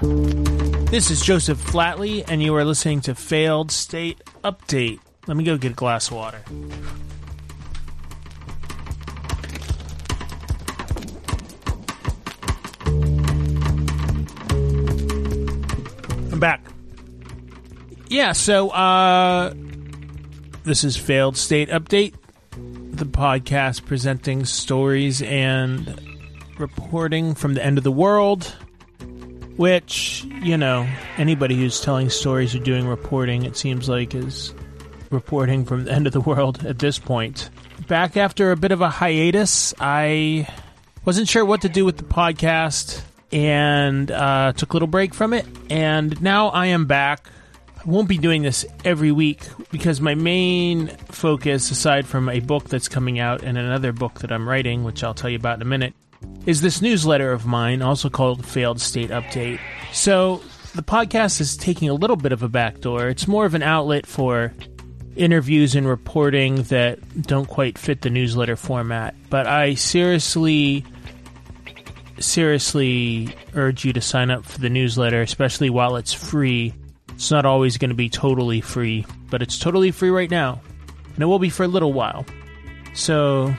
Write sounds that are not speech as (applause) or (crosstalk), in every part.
This is Joseph Flatley, and you are listening to Failed State Update. Let me go get a glass of water. I'm back. Yeah, so uh this is Failed State Update, the podcast presenting stories and reporting from the end of the world which you know anybody who's telling stories or doing reporting it seems like is reporting from the end of the world at this point. Back after a bit of a hiatus i wasn't sure what to do with the podcast and uh, took a little break from it. And now i am back. I won't be doing this every week because my main focus aside from a book that's coming out and another book that i'm writing which i'll tell you about in a minute is this newsletter of mine, also called Failed State Update. So, the podcast is taking a little bit of a backdoor. It's more of an outlet for interviews and reporting that don't quite fit the newsletter format. But I seriously, seriously urge you to sign up for the newsletter, especially while it's free. It's not always going to be totally free, but it's totally free right now. And it will be for a little while. So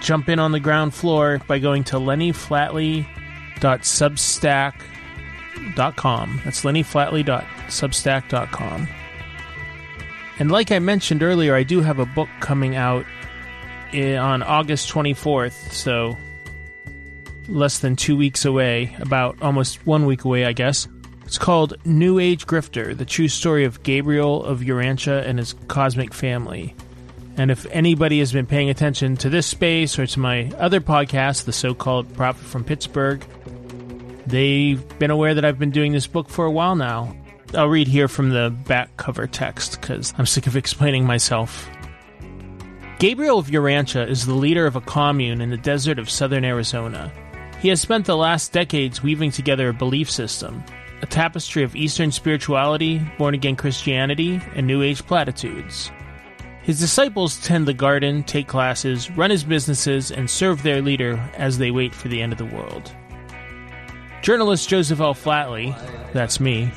jump in on the ground floor by going to lennyflatley.substack.com. That's lennyflatley.substack.com. And like I mentioned earlier, I do have a book coming out eh, on August 24th, so less than two weeks away, about almost one week away, I guess. It's called New Age Grifter The True Story of Gabriel of Urantia and His Cosmic Family. And if anybody has been paying attention to this space or to my other podcast, the so called Prophet from Pittsburgh, they've been aware that I've been doing this book for a while now. I'll read here from the back cover text because I'm sick of (laughs) explaining myself. Gabriel of Urantia is the leader of a commune in the desert of southern Arizona. He has spent the last decades weaving together a belief system, a tapestry of Eastern spirituality, born again Christianity, and New Age platitudes. His disciples tend the garden, take classes, run his businesses, and serve their leader as they wait for the end of the world. Journalist Joseph L. Flatley, that's me,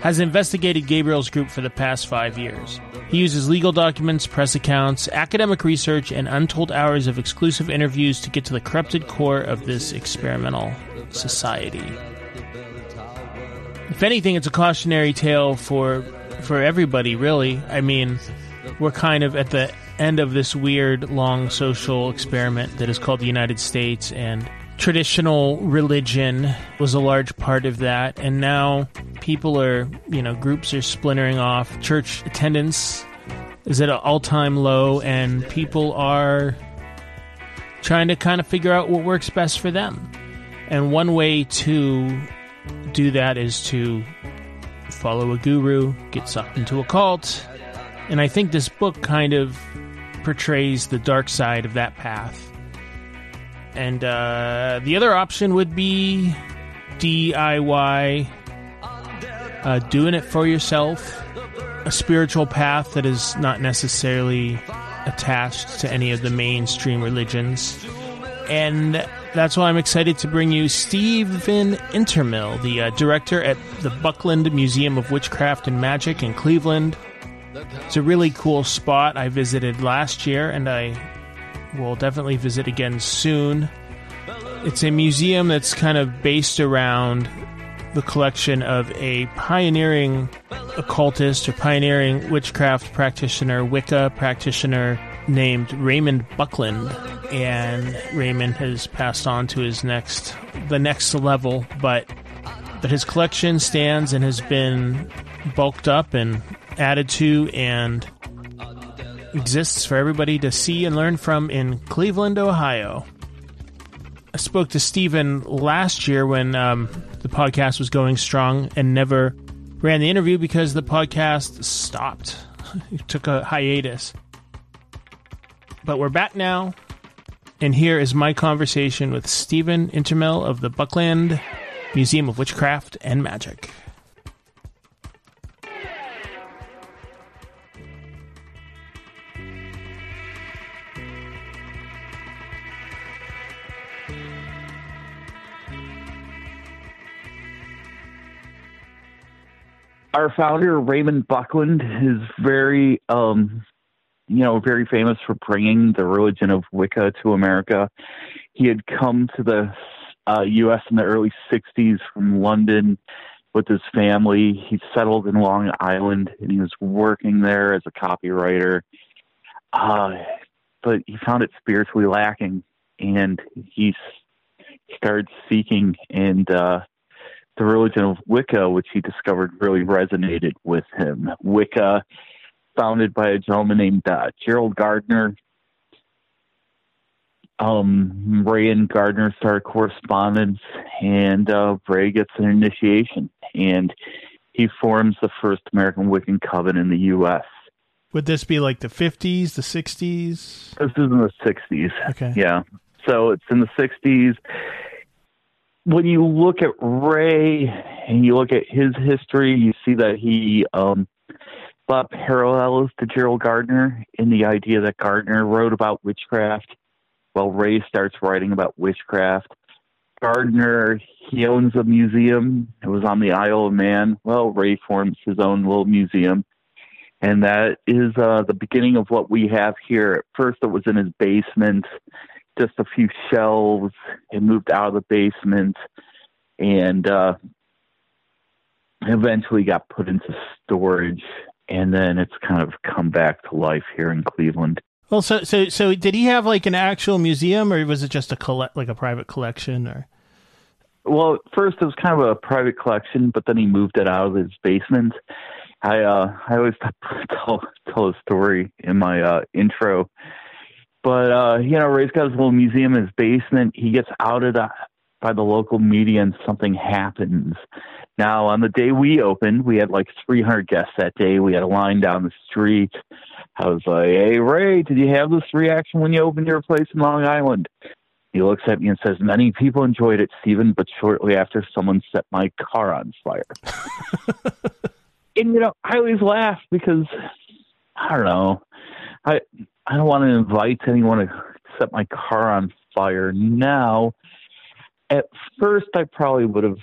has investigated Gabriel's group for the past five years. He uses legal documents, press accounts, academic research, and untold hours of exclusive interviews to get to the corrupted core of this experimental society. If anything, it's a cautionary tale for for everybody, really. I mean, we're kind of at the end of this weird long social experiment that is called the United States and traditional religion was a large part of that and now people are you know groups are splintering off. Church attendance is at an all-time low and people are trying to kind of figure out what works best for them. And one way to do that is to follow a guru get sucked into a cult and I think this book kind of portrays the dark side of that path. And uh, the other option would be DIY, uh, doing it for yourself, a spiritual path that is not necessarily attached to any of the mainstream religions. And that's why I'm excited to bring you Stephen Intermill, the uh, director at the Buckland Museum of Witchcraft and Magic in Cleveland. It's a really cool spot I visited last year, and I will definitely visit again soon. It's a museum that's kind of based around the collection of a pioneering occultist or pioneering witchcraft practitioner, Wicca practitioner named Raymond Buckland. And Raymond has passed on to his next, the next level, but but his collection stands and has been bulked up and added to and exists for everybody to see and learn from in Cleveland, Ohio. I spoke to Stephen last year when um, the podcast was going strong and never ran the interview because the podcast stopped. (laughs) it took a hiatus. But we're back now, and here is my conversation with Stephen Intermel of the Buckland Museum of Witchcraft and Magic. Our founder Raymond Buckland is very, um, you know, very famous for bringing the religion of Wicca to America. He had come to the uh, U.S. in the early '60s from London with his family. He settled in Long Island and he was working there as a copywriter. Uh, but he found it spiritually lacking, and he started seeking and uh, the religion of Wicca, which he discovered really resonated with him. Wicca, founded by a gentleman named uh, Gerald Gardner. Um, Ray and Gardner start correspondence, and uh, Ray gets an initiation, and he forms the first American Wiccan coven in the U.S. Would this be like the 50s, the 60s? This is in the 60s. Okay. Yeah. So it's in the 60s when you look at Ray and you look at his history, you see that he um, parallels to Gerald Gardner in the idea that Gardner wrote about witchcraft while Ray starts writing about witchcraft. Gardner, he owns a museum. It was on the Isle of Man. Well, Ray forms his own little museum. And that is uh, the beginning of what we have here. At first, it was in his basement just a few shelves. It moved out of the basement and uh, eventually got put into storage. And then it's kind of come back to life here in Cleveland. Well, so so so did he have like an actual museum, or was it just a collect like a private collection, or? Well, first it was kind of a private collection, but then he moved it out of his basement. I uh, I always (laughs) tell tell a story in my uh, intro but uh, you know, Ray's got his little museum in his basement. He gets outed by the local media, and something happens. Now, on the day we opened, we had like 300 guests that day. We had a line down the street. I was like, "Hey, Ray, did you have this reaction when you opened your place in Long Island?" He looks at me and says, Many people enjoyed it, Stephen, but shortly after, someone set my car on fire. (laughs) and, you know, I always laugh because, I don't know, I I don't want to invite anyone to set my car on fire now. At first, I probably would have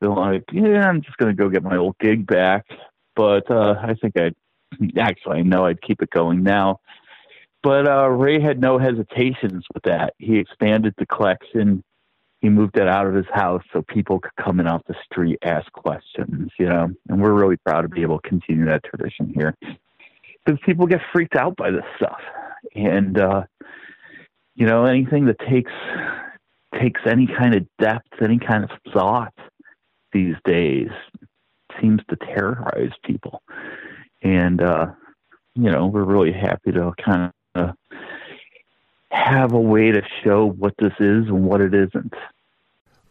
been like, yeah, I'm just going to go get my old gig back. But uh, I think I'd actually, I know I'd keep it going now. But uh, Ray had no hesitations with that. He expanded the collection. He moved it out of his house so people could come in off the street, ask questions, you know. And we're really proud to be able to continue that tradition here because people get freaked out by this stuff and uh, you know anything that takes takes any kind of depth, any kind of thought these days seems to terrorize people, and uh, you know we're really happy to kind of have a way to show what this is and what it isn't.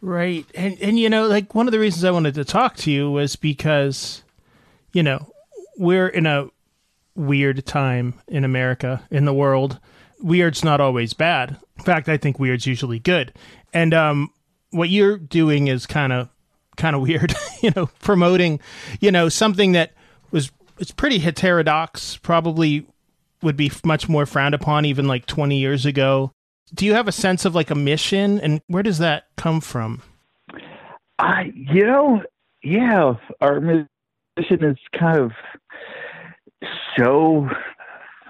Right. And and you know, like one of the reasons I wanted to talk to you was because you know, we're in a weird time in America, in the world. Weird's not always bad. In fact, I think weird's usually good. And um, what you're doing is kind of kind of (laughs) weird, you know, promoting, you know, something that was it's pretty heterodox, probably would be much more frowned upon even like 20 years ago. Do you have a sense of like a mission and where does that come from? I, you know, yeah, our mission is kind of show,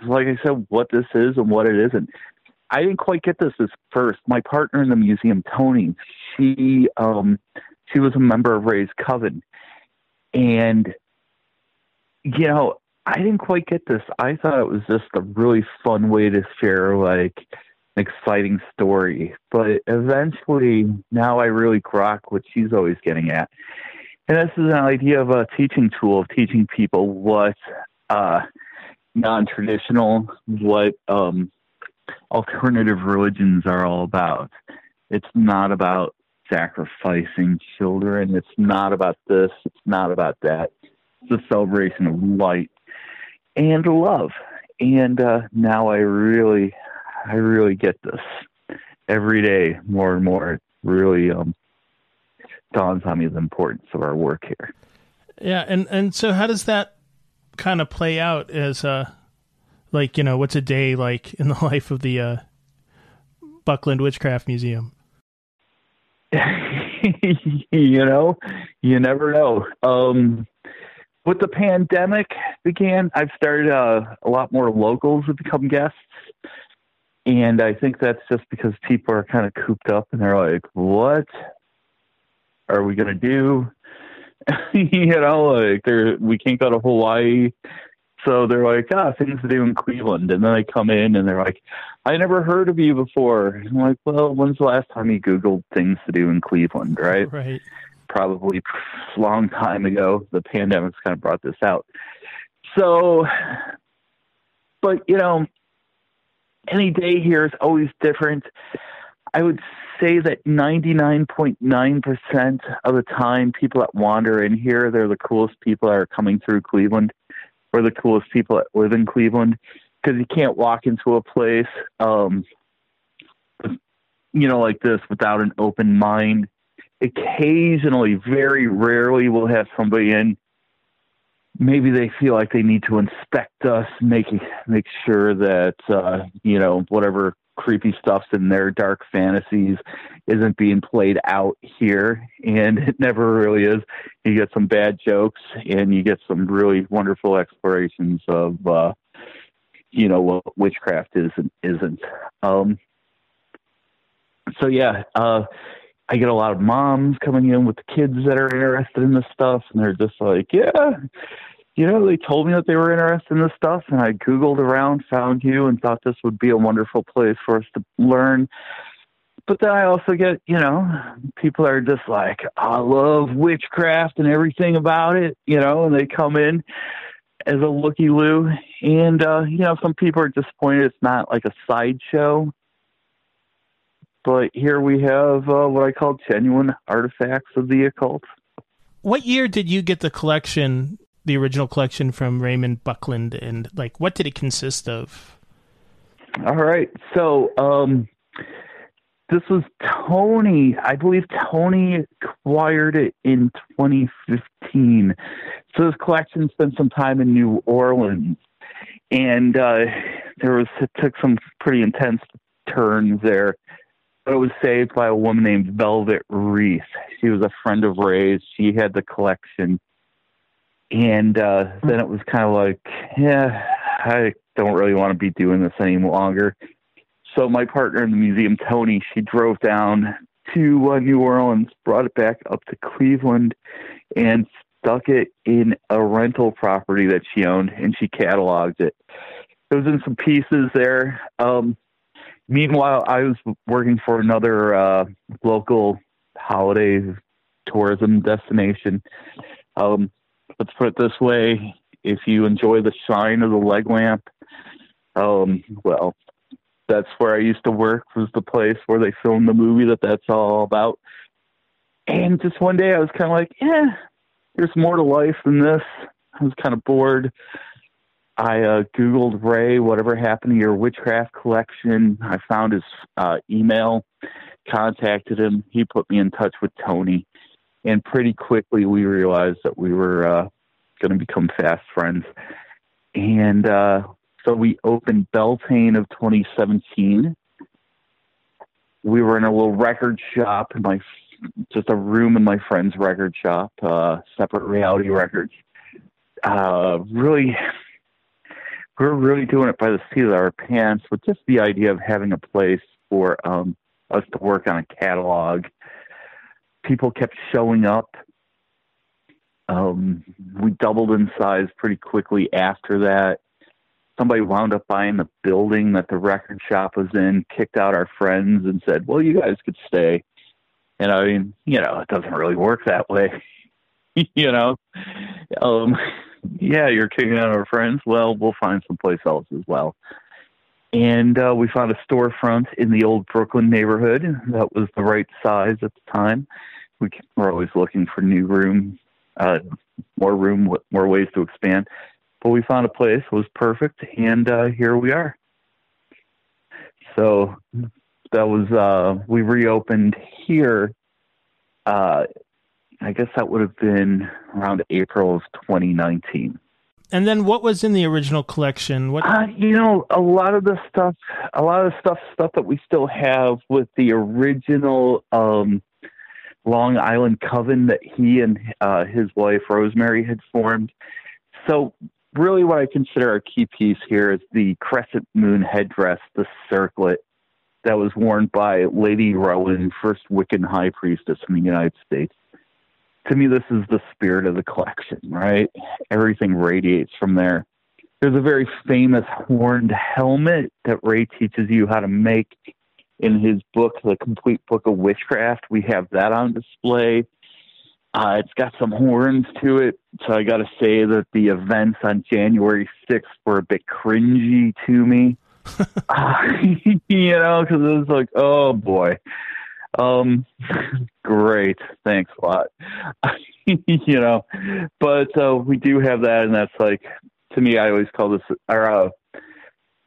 like I said, what this is and what it isn't. I didn't quite get this at first. My partner in the museum, Toni, she um, she was a member of Ray's Coven, and you know, I didn't quite get this. I thought it was just a really fun way to share like an exciting story, but eventually, now I really grok what she's always getting at. And this is an idea of a teaching tool of teaching people what uh, non-traditional, what um, alternative religions are all about. It's not about sacrificing children. It's not about this. It's not about that. It's a celebration of light and love. And uh, now I really, I really get this every day more and more. It really um, dawns on me the importance of our work here. Yeah, and and so how does that kind of play out as uh like you know what's a day like in the (laughs) life of the uh, Buckland Witchcraft Museum? (laughs) you know, you never know. Um, with the pandemic began, I've started uh, a lot more locals have become guests. And I think that's just because people are kind of cooped up and they're like, what are we going to do? (laughs) you know, like they're, we can't go to Hawaii. So they're like, ah, things to do in Cleveland. And then I come in and they're like, I never heard of you before. And I'm like, well, when's the last time you Googled things to do in Cleveland, right? Right probably a (laughs) long time ago. The pandemic's kind of brought this out. So, but you know, any day here is always different. I would say that 99.9% of the time, people that wander in here, they're the coolest people that are coming through Cleveland or the coolest people that live in Cleveland because you can't walk into a place, um, you know, like this without an open mind occasionally, very rarely, we'll have somebody in. Maybe they feel like they need to inspect us, make make sure that uh, you know whatever creepy stuff's in their dark fantasies isn't being played out here, and it never really is. You get some bad jokes, and you get some really wonderful explorations of uh, you know what witchcraft is and isn't. Um, so yeah, uh, I get a lot of moms coming in with the kids that are interested in this stuff, and they're just like, yeah, you know, they told me that they were interested in this stuff, and I Googled around, found you, and thought this would be a wonderful place for us to learn. But then I also get, you know, people are just like, I love witchcraft and everything about it, you know, and they come in as a looky loo. And, uh, you know, some people are disappointed it's not like a sideshow but here we have uh, what I call genuine artifacts of the occult. What year did you get the collection, the original collection from Raymond Buckland, and like what did it consist of? All right, so um, this was Toni. I believe Toni acquired it in 2015. So this collection spent some time in New Orleans, and uh, there was it took some pretty intense turns there But it was saved by a woman named Velvet Reese. She was a friend of Ray's. She had the collection. And uh, then it was kind of like, yeah, I don't really want to be doing this any longer. So my partner in the museum, Toni, she drove down to uh, New Orleans, brought it back up to Cleveland, and stuck it in a rental property that she owned, and she cataloged it. It was in some pieces there. Um, Meanwhile, I was working for another uh, local holiday tourism destination. Um, let's put it this way: if you enjoy the shine of the leg lamp, um, well, that's where I used to work. Was the place where they filmed the movie that that's all about. And just one day, I was kind of like, "Yeah, there's more to life than this." I was kind of bored. I uh, Googled Ray, whatever happened to your witchcraft collection. I found his uh, email, contacted him. He put me in touch with Toni. And pretty quickly, we realized that we were uh, going to become fast friends. And uh, so we opened Beltane of 2017. We were in a little record shop in my just a room in my friend's record shop, uh, separate reality records. Uh, really we're really doing it by the seat of our pants with just the idea of having a place for um, us to work on a catalog. People kept showing up. Um, we doubled in size pretty quickly after that. Somebody wound up buying the building that the record shop was in, kicked out our friends, and said, Well, you guys could stay. And I mean, you know, it doesn't really work that way. (laughs) you know, um, yeah, you're kicking out our friends. Well, we'll find someplace else as well. And uh, we found a storefront in the old Brooklyn neighborhood that was the right size at the time. We were always looking for new room, uh, more room, more ways to expand. But we found a place it was perfect, and uh, here we are. So that was uh, we reopened here. Uh, I guess that would have been around April of 2019. And then what was in the original collection? What uh, you know, a lot of the stuff, a lot of the stuff, stuff that we still have with the original um, Long Island Coven that he and uh, his wife Rosemary had formed. So, really, what I consider our key piece here is the crescent moon headdress, the circlet that was worn by Lady Rowen, first Wiccan high priestess in the United States to me, this is the spirit of the collection, right? Everything radiates from there. There's a very famous horned helmet that Ray teaches you how to make in his book, The Complete Book of Witchcraft. We have that on display. Uh, it's got some horns to it, so I got to say that the events on January 6th were a bit cringy to me. uh, (laughs) (laughs) you know, because it was like, oh boy, um, (laughs) great. Thanks a lot. (laughs) you know, but uh, we do have that, and that's like to me. I always call this, or uh,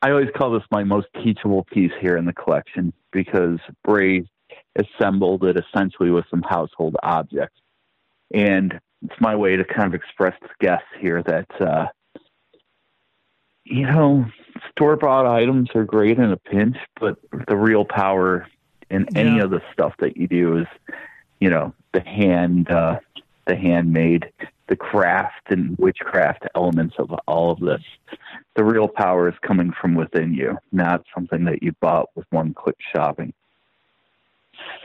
I always call this my most teachable piece here in the collection because Ray assembled it essentially with some household objects, and it's my way to kind of express to guests here that. Uh, you know, store bought items are great in a pinch, but the real power and any of the stuff that you do is, you know, the hand, uh, the handmade, the craft and witchcraft elements of all of this. The real power is coming from within you, not something that you bought with one click shopping.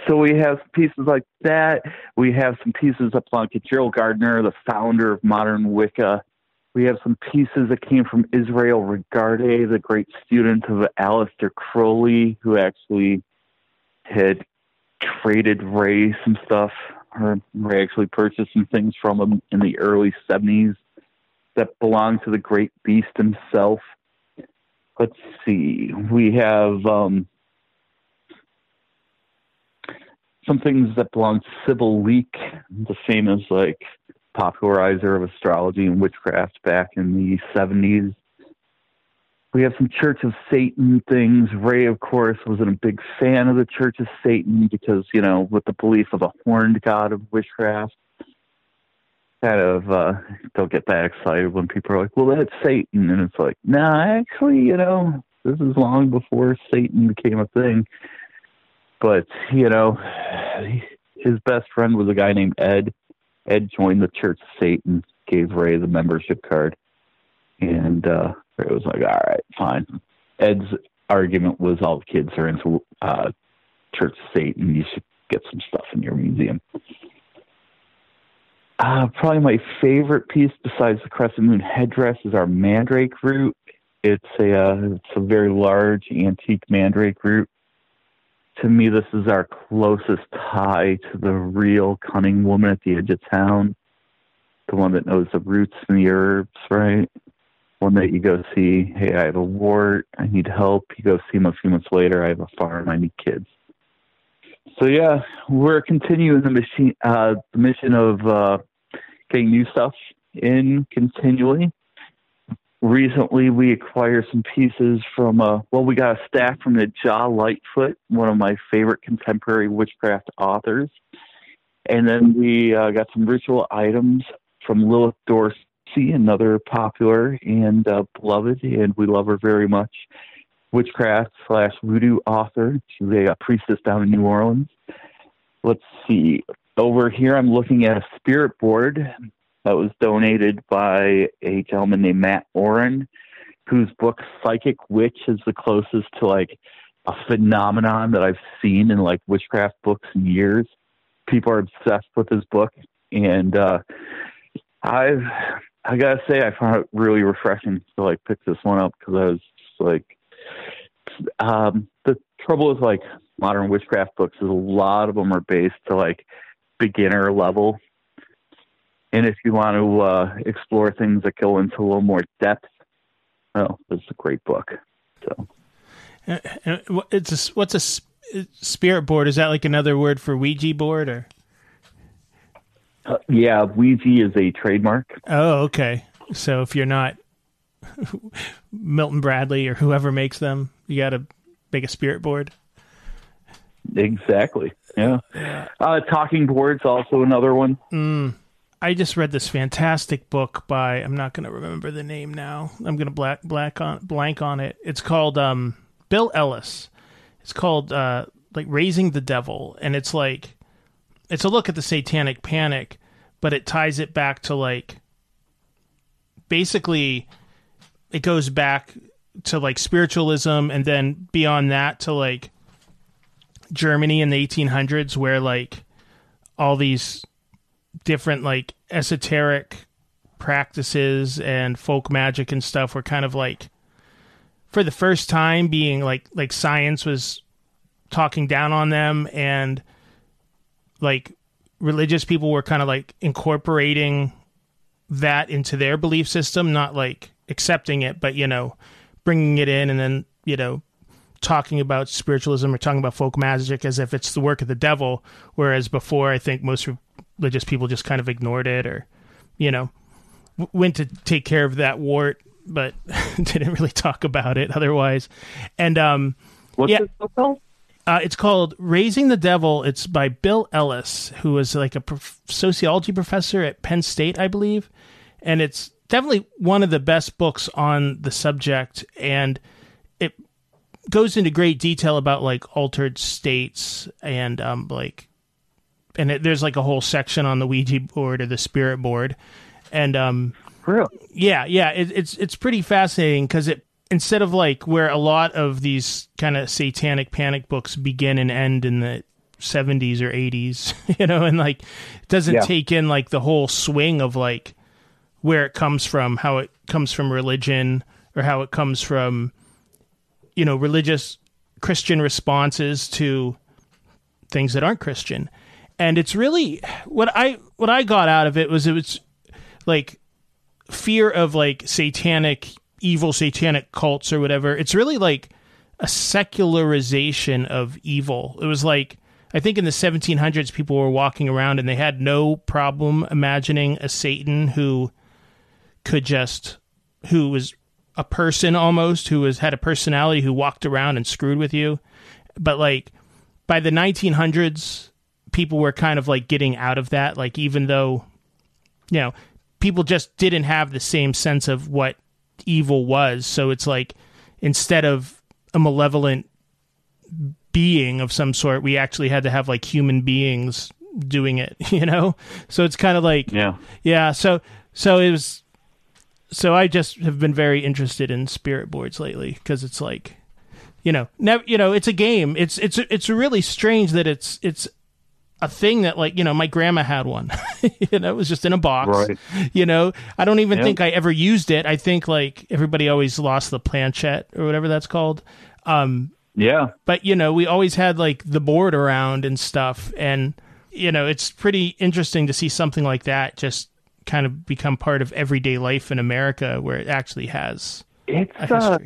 So we have pieces like that. We have some pieces up like Gerald Gardner, the founder of modern Wicca. We have some pieces that came from Israel Regardie, the great student of Aleister Crowley, who actually had traded Ray some stuff, or Ray actually purchased some things from him in the early 70s that belonged to the great beast himself. Let's see. We have um, some things that belong to Sybil Leek, the famous like popularizer of astrology and witchcraft back in the 70s we have some Church of Satan things. Ray, of course, wasn't a big fan of the Church of Satan because, you know, with the belief of a horned god of witchcraft, kind of uh, don't get that excited when people are like, well, that's Satan. And it's like, nah, actually, you know, this is long before Satan became a thing. But, you know, his best friend was a guy named Ed. Ed joined the Church of Satan, gave Ray the membership card. And, uh, it was like, all right, fine. Ed's argument was all the kids are into uh, Church of Satan. You should get some stuff in your museum. Uh, probably my favorite piece besides the crescent moon headdress is our mandrake root. It's a uh, it's a very large antique mandrake root. To me, this is our closest tie to the real cunning woman at the edge of town, the one that knows the roots and the herbs, right? One that you go see, hey, I have a wart, I need help. You go see them a few months later, I have a farm, I need kids. So yeah, we're continuing the mission, uh, the mission of uh, getting new stuff in continually. Recently, we acquired some pieces from, uh, well, we got a stack from the Jaw Lightfoot, one of my favorite contemporary witchcraft authors. And then we uh, got some ritual items from Lilith Another popular and uh, beloved, and we love her very much. Witchcraft slash voodoo author. She's a priestess down in New Orleans. Let's see. Over here, I'm looking at a spirit board that was donated by a gentleman named Mat Auryn, whose book Psychic Witch is the closest to like a phenomenon that I've seen in like witchcraft books in years. People are obsessed with this book, and uh, I've I gotta say, I found it really refreshing to like pick this one up because I was just like, um, the trouble with like modern witchcraft books is a lot of them are based to like beginner level, and if you want to uh, explore things that go into a little more depth, oh, this is a great book. So, Uh, uh, it's a, what's a spirit board? Is that like another word for Ouija board or? Uh, yeah, Ouija is a trademark. Oh, okay. So if you're not (laughs) Milton Bradley or whoever makes them, you got to make a spirit board. Exactly. Yeah. Uh, talking boards also another one. Mm. I just read this fantastic book by I'm not going to remember the name now. I'm going to black black on blank on it. It's called um, Bill Ellis. It's called uh, like Raising the Devil, and it's like it's a look at the Satanic Panic, but it ties it back to like basically it goes back to like spiritualism, and then beyond that to like Germany in the 1800s, where like all these different like esoteric practices and folk magic and stuff were kind of like for the first time being like like science was talking down on them and like religious people were kind of like incorporating that into their belief system not like accepting it but you know bringing it in and then you know talking about spiritualism or talking about folk magic as if it's the work of the devil whereas before i think most religious people just kind of ignored it or, you know, w- went to take care of that wart, but (laughs) didn't really talk about it otherwise. And um, what's yeah? Uh, it's called Raising the Devil. It's by Bill Ellis, who was like a prof- sociology professor at Penn State, I believe, and it's definitely one of the best books on the subject. And it goes into great detail about like altered states and um, like and it, there's like a whole section on the Ouija board or the spirit board, and um, really, yeah, yeah, it, it's it's pretty fascinating because it instead of like where a lot of these kind of satanic panic books begin and end in the 70s or 80s, (laughs) you know, and like it doesn't yeah. take in like the whole swing of like where it comes from, how it comes from religion or how it comes from you know religious Christian responses to things that aren't Christian and it's really what I what I got out of it was it was like fear of like satanic evil satanic cults or whatever. It's really like a secularization of evil. It was like I think in the 1700s people were walking around and they had no problem imagining a Satan who could just who was a person almost who was had a personality who walked around and screwed with you. But like by the 1900s people were kind of like getting out of that. Like, even though, you know, people just didn't have the same sense of what evil was. So it's like instead of a malevolent being of some sort, we actually had to have like human beings doing it, (laughs) you know? So it's kind of like, yeah. Yeah. So, so it was, so I just have been very interested in spirit boards lately because it's like, you know, never, you know, it's a game. It's, it's, it's really strange that it's, it's a thing that like you know my grandma had one. (laughs) You know it was just in a box. Right. you know i don't even think i ever used it. I think like everybody always lost the planchette or whatever that's called. Um yeah. but you know we always had like the board around and stuff. And you know it's pretty interesting to see something like that just kind of become part of everyday life in america where it actually has it's uh,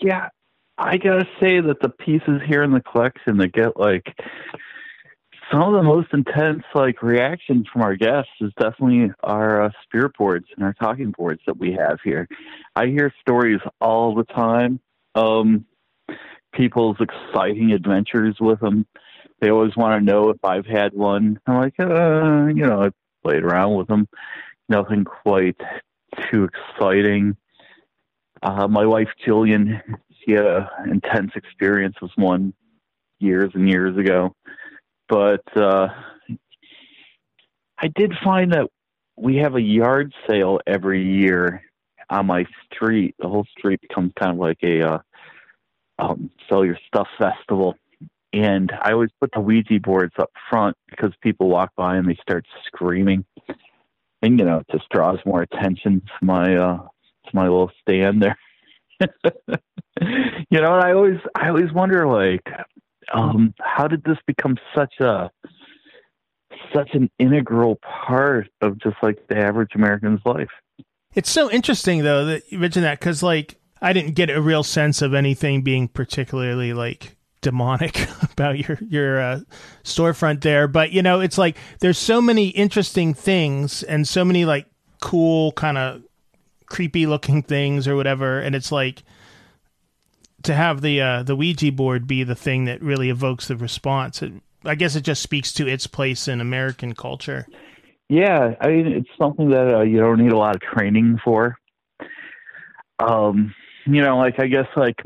yeah i gotta say that the pieces here in the collection that get like some of the most intense like reactions from our guests is definitely our uh, spirit boards and our talking boards that we have here. I hear stories all the time. Um, people's exciting adventures with them. They always want to know if I've had one. I'm like, uh, you know, I played around with them. Nothing quite too exciting. Uh, my wife Jillian, she had an intense experience with one years and years ago but uh, I did find that we have a yard sale every year on my street. The whole street becomes kind of like a uh, um, sell your stuff festival. And I always put the Ouija boards up front because people walk by and they start screaming. And you know, it just draws more attention to my uh to my little stand there. (laughs) you know, and I always I always wonder like um, how did this become such a such an integral part of just like the average American's life? It's so interesting though that you mentioned that because like I didn't get a real sense of anything being particularly like demonic (laughs) about your your uh, storefront there. But you know, it's like there's so many interesting things and so many like cool kind of creepy looking things or whatever, and it's like to have the uh, the Ouija board be the thing that really evokes the response. It, I guess it just speaks to its place in American culture. Yeah, I mean, it's something that uh, you don't need a lot of training for. Um, you know, like I guess like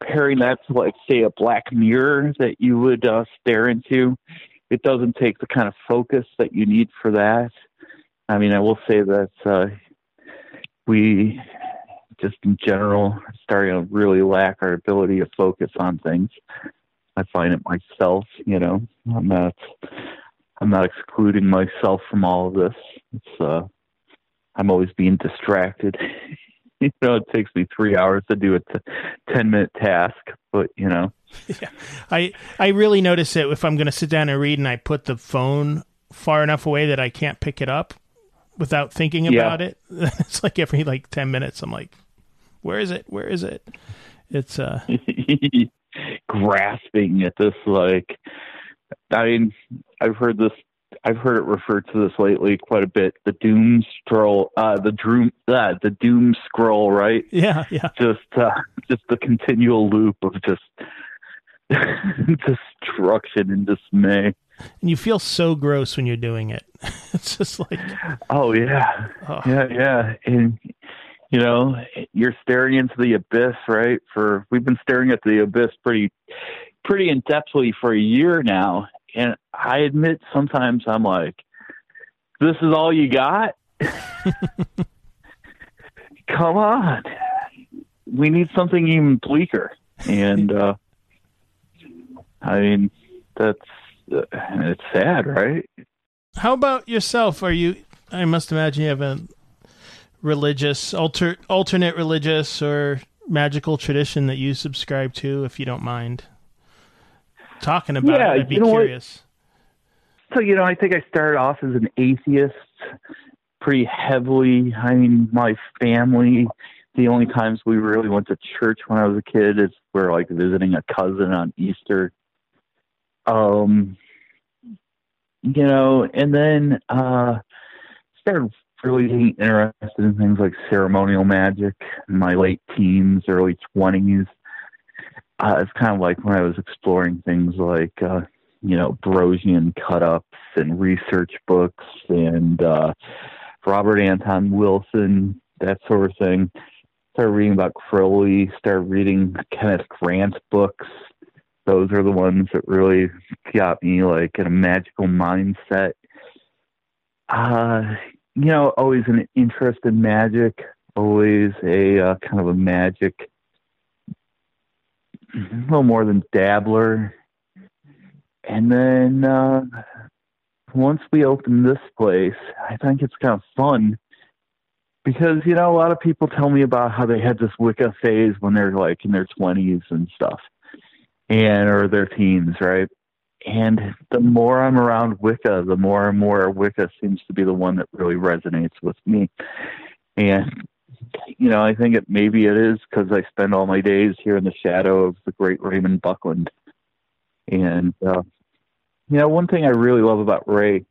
comparing that to like say a black mirror that you would uh, stare into, it doesn't take the kind of focus that you need for that. I mean, I will say that uh, we just in general starting to really lack our ability to focus on things. I find it myself, you know, I'm not I'm not excluding myself from all of this. It's uh I'm always being distracted. (laughs) you know, it takes me three hours to do a t- ten minute task, but you know. (laughs) Yeah. I I really notice it if I'm gonna sit down and read and I put the phone far enough away that I can't pick it up without thinking about yeah. it. (laughs) it's like every like ten minutes I'm like, where is it? Where is it? It's uh (laughs) grasping at this like I mean I've heard this I've heard it referred to this lately quite a bit. The doom scroll, uh, the doom, uh, the doom scroll, right? Yeah, yeah. Just, uh, just the continual loop of just (laughs) destruction and dismay. And you feel so gross when you're doing it. (laughs) it's just like, oh yeah, oh. yeah, yeah, and you know, you're staring into the abyss, right? For we've been staring at the abyss pretty pretty in depthly for a year now. And I admit sometimes I'm like, This is all you got? (laughs) Come on. We need something even bleaker. And uh I mean that's uh, it's sad, right? How about yourself? Are you I must imagine you have a religious alter alternate religious or magical tradition that you subscribe to if you don't mind talking about yeah, it i'd be curious what? so you know i think i started off as an atheist pretty heavily. I mean my family the only times we really went to church when i was a kid is we're like visiting a cousin on easter. Um you know and then uh started really interested in things like ceremonial magic in my late teens, early 20s. Uh, it's kind of like when I was exploring things like, uh, you know, Burroughsian cut ups and research books and uh, Robert Anton Wilson, that sort of thing. Started reading about Crowley, started reading Kenneth Grant books. Those are the ones that really got me like in a magical mindset. Uh, you know, always an interest in magic, always a uh, kind of a magic, a little more than dabbler. And then uh, once we open this place, I think it's kind of fun because you know a lot of people tell me about how they had this Wicca phase when they're like in their twenties and stuff, and or their teens, right? And the more I'm around Wicca, the more and more Wicca seems to be the one that really resonates with me. And, you know, I think it maybe it is because I spend all my days here in the shadow of the great Raymond Buckland. And, uh, you know, one thing I really love about Ray,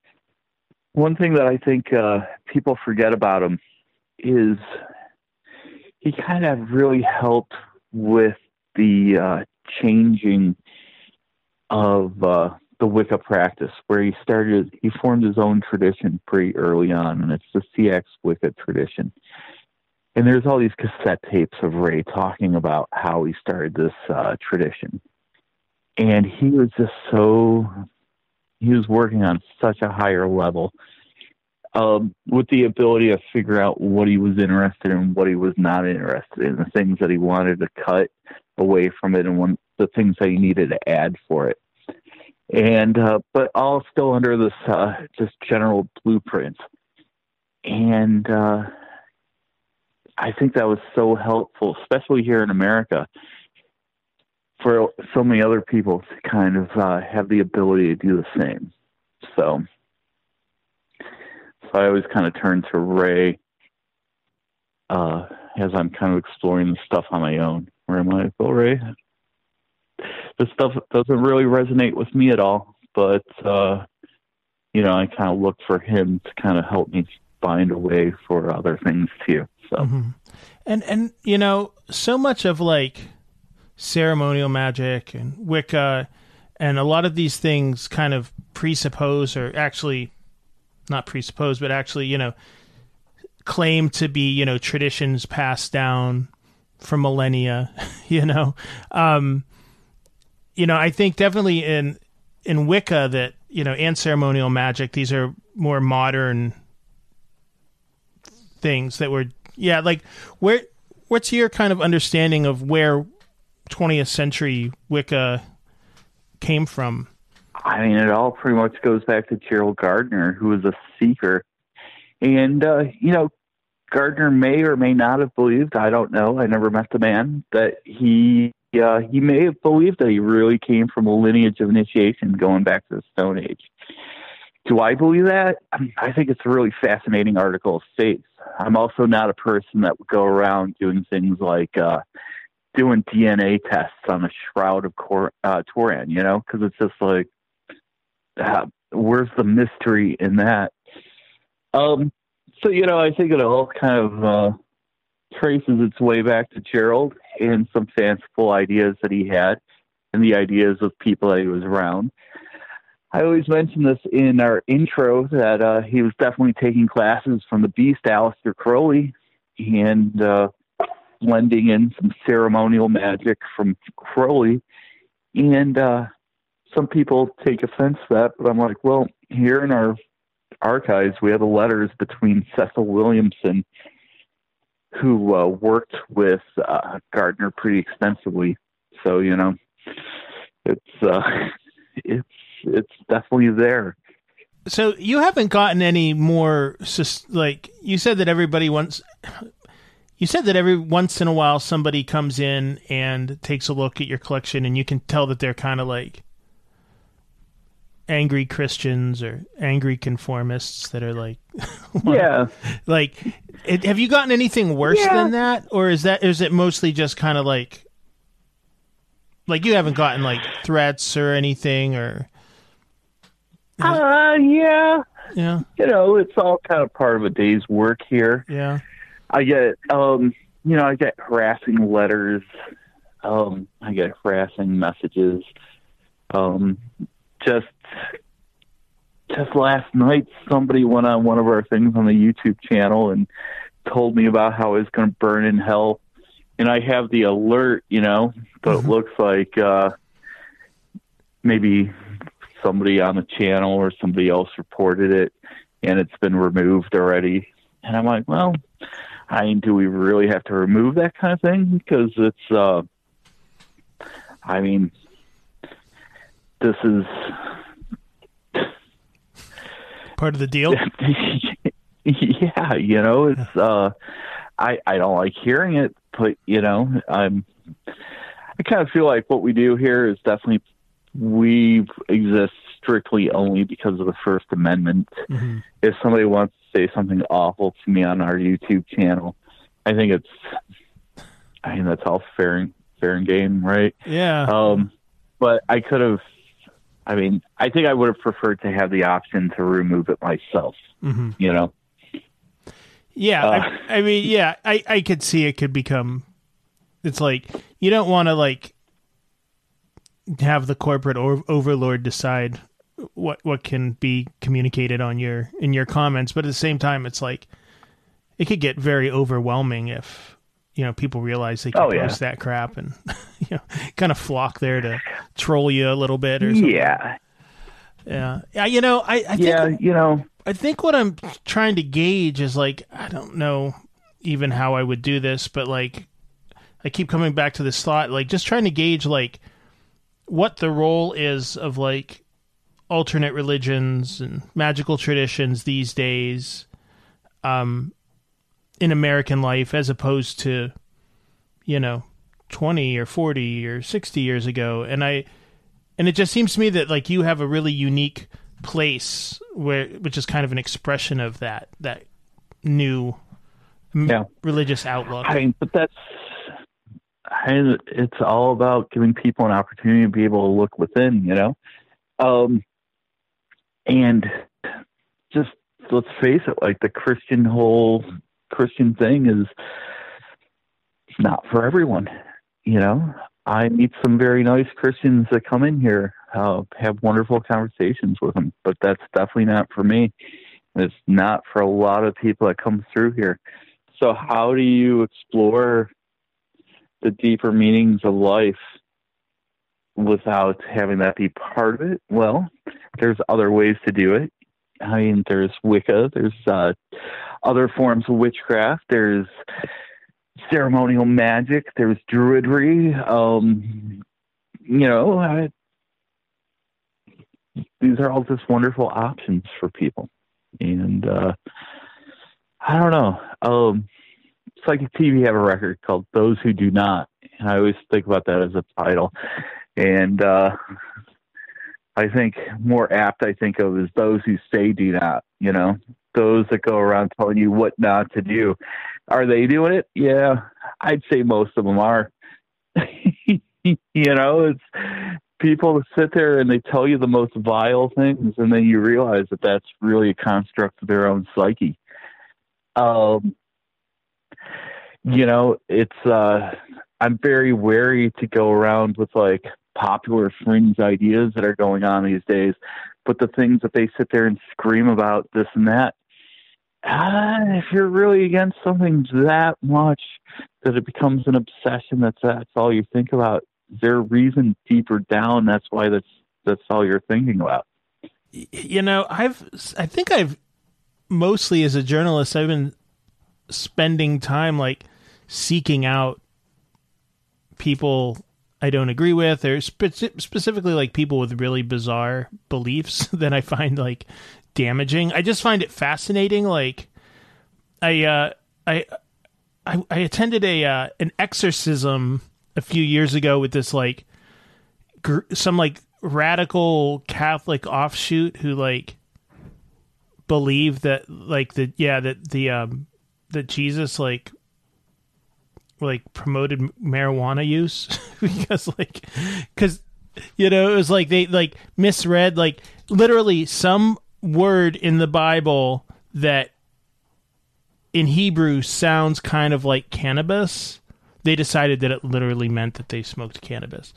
one thing that I think uh, people forget about him is he kind of really helped with the uh, changing of uh, the Wicca practice, where he started, he formed his own tradition pretty early on, and it's the Seax Wicca tradition. And there's all these cassette tapes of Ray talking about how he started this uh, tradition. And he was just so, he was working on such a higher level um, with the ability to figure out what he was interested in, what he was not interested in, the things that he wanted to cut away from it, and the things that he needed to add for it. And uh, but all still under this uh, just general blueprint. And uh, I think that was so helpful, especially here in America, for so many other people to kind of uh, have the ability to do the same. So, so I always kind of turn to Ray uh, as I'm kind of exploring the stuff on my own, where am like, all right, this stuff doesn't really resonate with me at all, but uh, you know, I kind of look for him to kind of help me find a way for other things too. So, mm-hmm. and and you know, so much of like ceremonial magic and Wicca and a lot of these things kind of presuppose or actually not presuppose but actually you know claim to be you know traditions passed down for millennia (laughs) you know um you know i think definitely in in wicca that you know and ceremonial magic these are more modern things that were yeah like where what's your kind of understanding of where 20th century wicca came from? I mean, it all pretty much goes back to Gerald Gardner, who was a seeker. And, uh, you know, Gardner may or may not have believed, I don't know, I never met the man, that he uh, he may have believed that he really came from a lineage of initiation going back to the Stone Age. Do I believe that? I think it's a really fascinating article of faith. I'm also not a person that would go around doing things like uh, doing DNA tests on a shroud of Cor- uh, Turin, you know, because it's just like, uh, where's the mystery in that? Um, so you know, I think it all kind of uh, traces its way back to Gerald and some fanciful ideas that he had, and the ideas of people that he was around. I always mention this in our intro that uh, he was definitely taking classes from the beast Aleister Crowley, and uh, blending in some ceremonial magic from Crowley. And uh, some people take offense to that, but I'm like, well, here in our archives, we have the letters between Cecil Williamson, who uh, worked with uh, Gardner pretty extensively. So you know, it's uh, (laughs) it's it's definitely there. So you haven't gotten any more like you said that everybody wants you said that every once in a while somebody comes in and takes a look at your collection, and you can tell that they're kind of like angry Christians or angry conformists that are like, (laughs) yeah, like, it, have you gotten anything worse yeah. than that, or is that is it mostly just kind of like, like you haven't gotten like threats or anything, or? Uh, yeah, yeah. You know, it's all kind of part of a day's work here. Yeah. I get, um, you know, I get harassing letters. Um, I get harassing messages. Um, just, just last night, somebody went on one of our things on the YouTube channel and told me about how I was going to burn in hell. And I have the alert, you know, but mm-hmm. it looks like uh, maybe somebody on the channel or somebody else reported it and it's been removed already. And I'm like, well, I mean, do we really have to remove that kind of thing? Because it's, uh, I mean, this is part of the deal. (laughs) yeah, you know, it's, uh, I, I don't like hearing it, but you know, I'm, I kind of feel like what we do here is definitely we exist strictly only because of the First Amendment. Mm-hmm. If somebody wants to say something awful to me on our YouTube channel, I think it's, I mean, that's all fair and fair and game, right? Yeah. Um, but I could have, I mean, I think I would have preferred to have the option to remove it myself. Mm-hmm. You know. Yeah, uh, I, I mean, yeah, I I could see it could become. It's like you don't want to like have the corporate or- overlord decide what what can be communicated on your in your comments but at the same time it's like it could get very overwhelming if you know people realize they can oh, post yeah. that crap and (laughs) you know kind of flock there to troll you a little bit or something. yeah yeah yeah you know i, I think, yeah you know i think what i'm trying to gauge is like i don't know even how i would do this but like i keep coming back to this thought like just trying to gauge like what the role is of like alternate religions and magical traditions these days um, in American life as opposed to, you know, 20 or 40 or 60 years ago. And I, and it just seems to me that like you have a really unique place where, which is kind of an expression of that, that new yeah. religious outlook. I mean, but that's I, it's all about giving people an opportunity to be able to look within, you know. Um, and just let's face it, like the Christian whole Christian thing is not for everyone. You know, I meet some very nice Christians that come in here, uh, have wonderful conversations with them, but that's definitely not for me. It's not for a lot of people that come through here. So, how do you explore the deeper meanings of life without having that be part of it? Well, there's other ways to do it. I mean, there's Wicca, there's uh, other forms of witchcraft, there's ceremonial magic, there's druidry. Um, you know, I, these are all just wonderful options for people. And uh, I don't know. Um, Psychic TV have a record called "Those Who Do Not," and I always think about that as a title. And uh, I think more apt I think of is those who say do not. You know, those that go around telling you what not to do. Are they doing it? Yeah, I'd say most of them are. (laughs) you know, it's people that sit there and they tell you the most vile things, and then you realize that that's really a construct of their own psyche. Um, you know, it's uh, I'm very wary to go around with like popular fringe ideas that are going on these days, but the things that they sit there and scream about this and that. If you're really against something that much that it becomes an obsession, that's that's all you think about. Is there a reason deeper down that's why that's that's all you're thinking about? You know, I've I think I've mostly as a journalist I've been spending time like seeking out people I don't agree with, or spe- specifically like people with really bizarre beliefs (laughs) that I find like damaging. I just find it fascinating. Like, I uh, I, I I attended a uh, an exorcism a few years ago with this like gr- some like radical Catholic offshoot who like believe that like the yeah that the um that Jesus like like promoted marijuana use? (laughs) Because like because you know it was like they like misread like literally some word in the bible that in hebrew sounds kind of like cannabis. They decided that it literally meant that they smoked cannabis.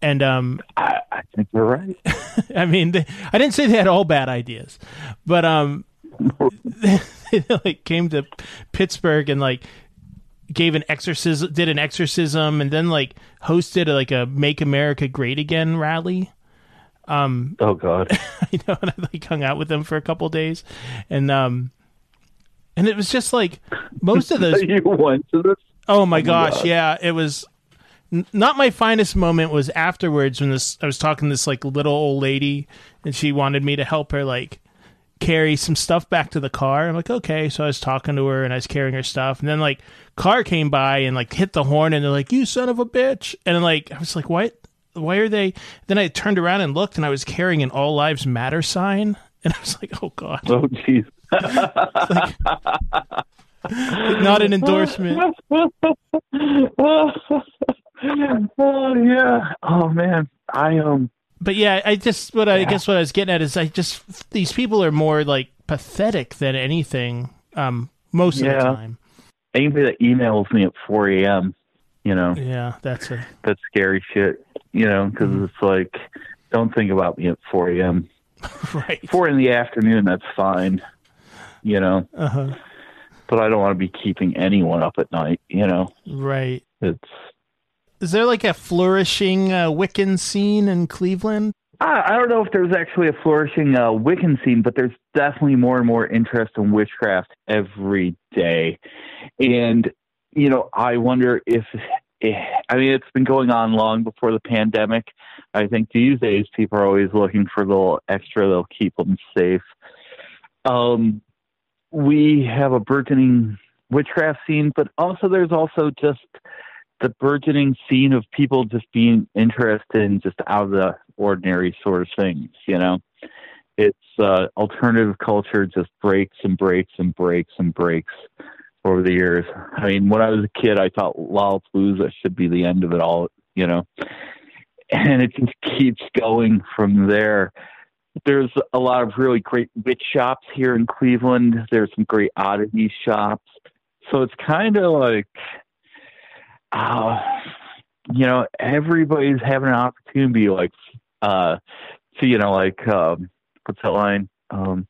And um i, I think you're right. (laughs) I mean they, i didn't say they had all bad ideas but um (laughs) they, they like came to pittsburgh and like gave an exorcism, did an exorcism, and then like hosted a, like a "Make America Great Again" rally. Um, oh God, (laughs) you know, and I like hung out with them for a couple days, and um, and it was just like most of (laughs) those. you went to this? Oh my oh gosh, God. yeah, it was. N- not my finest moment was afterwards when this I was talking to this like little old lady, and she wanted me to help her like carry some stuff back to the car. I'm like, okay. So I was talking to her and I was carrying her stuff. And then like car came by and like hit the horn and they're like, you son of a bitch. And like, I was like, what? Why are they? Then I turned around and looked and I was carrying an all lives matter sign. (laughs) And I was like, oh God. Oh, jeez. (laughs) like, not an endorsement. (laughs) oh yeah. Oh man. I um but yeah, I just what I yeah. guess what I was getting at is I just these people are more like pathetic than anything um, most yeah. of the time. Anybody that emails me at 4 a.m., you know, yeah, that's a that's scary shit. You know, because mm. it's like, don't think about me at 4 a.m. (laughs) right, four in the afternoon. That's fine. You know, uh-huh. but I don't want to be keeping anyone up at night. You know, right? It's is there like a flourishing uh, Wiccan scene in Cleveland? I don't know if there's actually a flourishing uh, Wiccan scene, but there's definitely more and more interest in witchcraft every day. And, you know, I wonder if, if, I mean, it's been going on long before the pandemic. I think these days people are always looking for a little extra that'll keep them safe. Um, we have a burgeoning witchcraft scene, but also there's also just the burgeoning scene of people just being interested in just out of the ordinary sort of things, you know. It's uh, alternative culture just breaks and breaks and breaks and breaks over the years. I mean, when I was a kid, I thought Lollapalooza should be the end of it all, you know, and it just (laughs) keeps going from there. There's a lot of really great witch shops here in Cleveland. There's some great oddity shops. So it's kind of like, uh, you know, everybody's having an opportunity, like, uh, to, you know, like, um, what's that line? Um,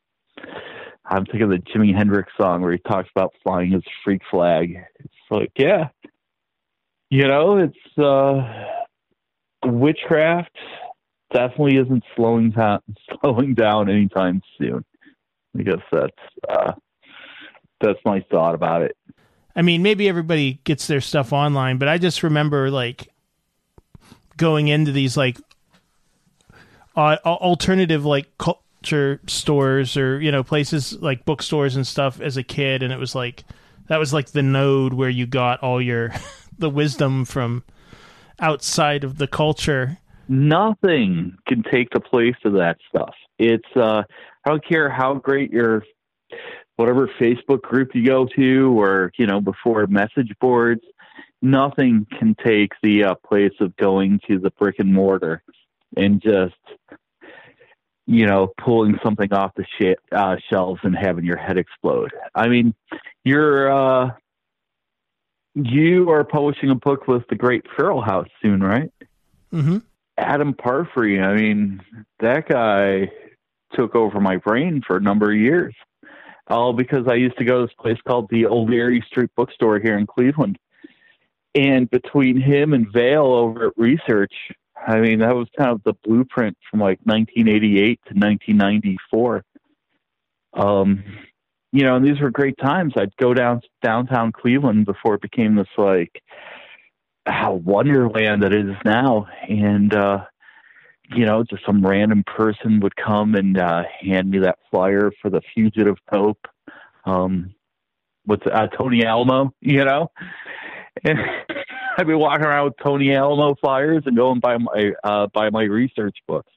I'm thinking of the Jimi Hendrix song where he talks about flying his freak flag. It's like, yeah, you know, it's uh, witchcraft definitely isn't slowing down, slowing down anytime soon. I guess that's uh, that's my thought about it. I mean, maybe everybody gets their stuff online, but I just remember like going into these like uh, alternative like culture stores or you know places like bookstores and stuff as a kid, and it was like that was like the node where you got all your (laughs) the wisdom from outside of the culture. Nothing can take the place of that stuff. It's uh, I don't care how great your whatever Facebook group you go to, or you know before message boards. Nothing can take the uh, place of going to the brick and mortar and just you know, pulling something off the sh- uh, shelves and having your head explode. I mean, you're uh, you are publishing a book with the Great Feral House soon, right? Mm-hmm. Adam Parfrey. I mean, that guy took over my brain for a number of years. All because I used to go to this place called the Erie Street Bookstore here in Cleveland. And between him and Vale over at Research, I mean, that was kind of the blueprint from like 1988 to 1994. Um, you know, and these were great times. I'd go down downtown Cleveland before it became this like how wonderland that it is now, and uh, you know, just some random person would come and uh, hand me that flyer for the Fugitive Pope. Um, with uh, Tony Alamo, you know, and (laughs) I'd be walking around with Tony Alamo flyers and go and buy my uh, buy my research books,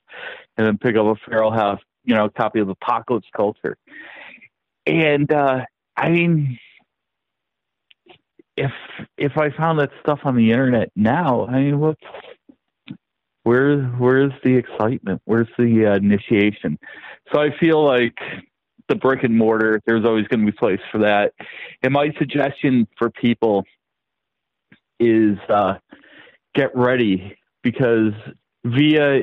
and then pick up a Feral House, you know, copy of Apocalypse Culture. And uh, I mean, if if I found that stuff on the internet now, I mean, what's where where's the excitement? Where's the uh, initiation? So I feel like the brick and mortar, there's always going to be place for that. And my suggestion for people is uh, get ready because via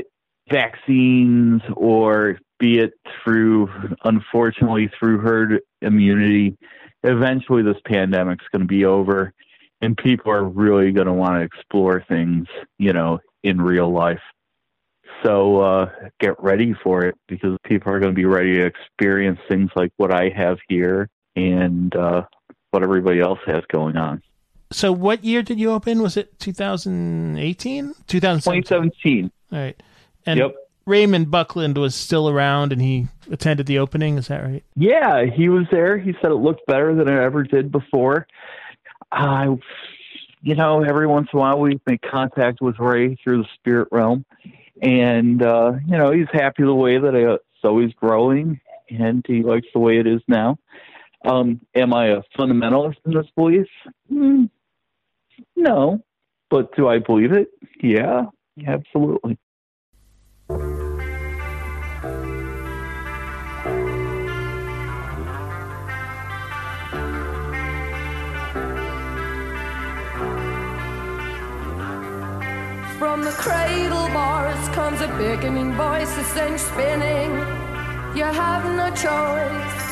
vaccines or be it through, unfortunately, through herd immunity, eventually this pandemic's going to be over and people are really going to want to explore things, you know, in real life. So uh, get ready for it because people are going to be ready to experience things like what I have here and uh, what everybody else has going on so what year did you open? Was it 2018? 2017. All right. And yep. Raymond Buckland was still around and he attended the opening. Is that right? Yeah, he was there. He said it looked better than it ever did before. I, you know, every once in a while we make contact with Ray through the spirit realm. And, uh, you know, he's happy the way that it's always growing and he likes the way it is now. Um, am I a fundamentalist in this belief? Mm, no. But do I believe it? Yeah, absolutely. from the cradle bars comes a beckoning voice that sends spinning. You have no choice.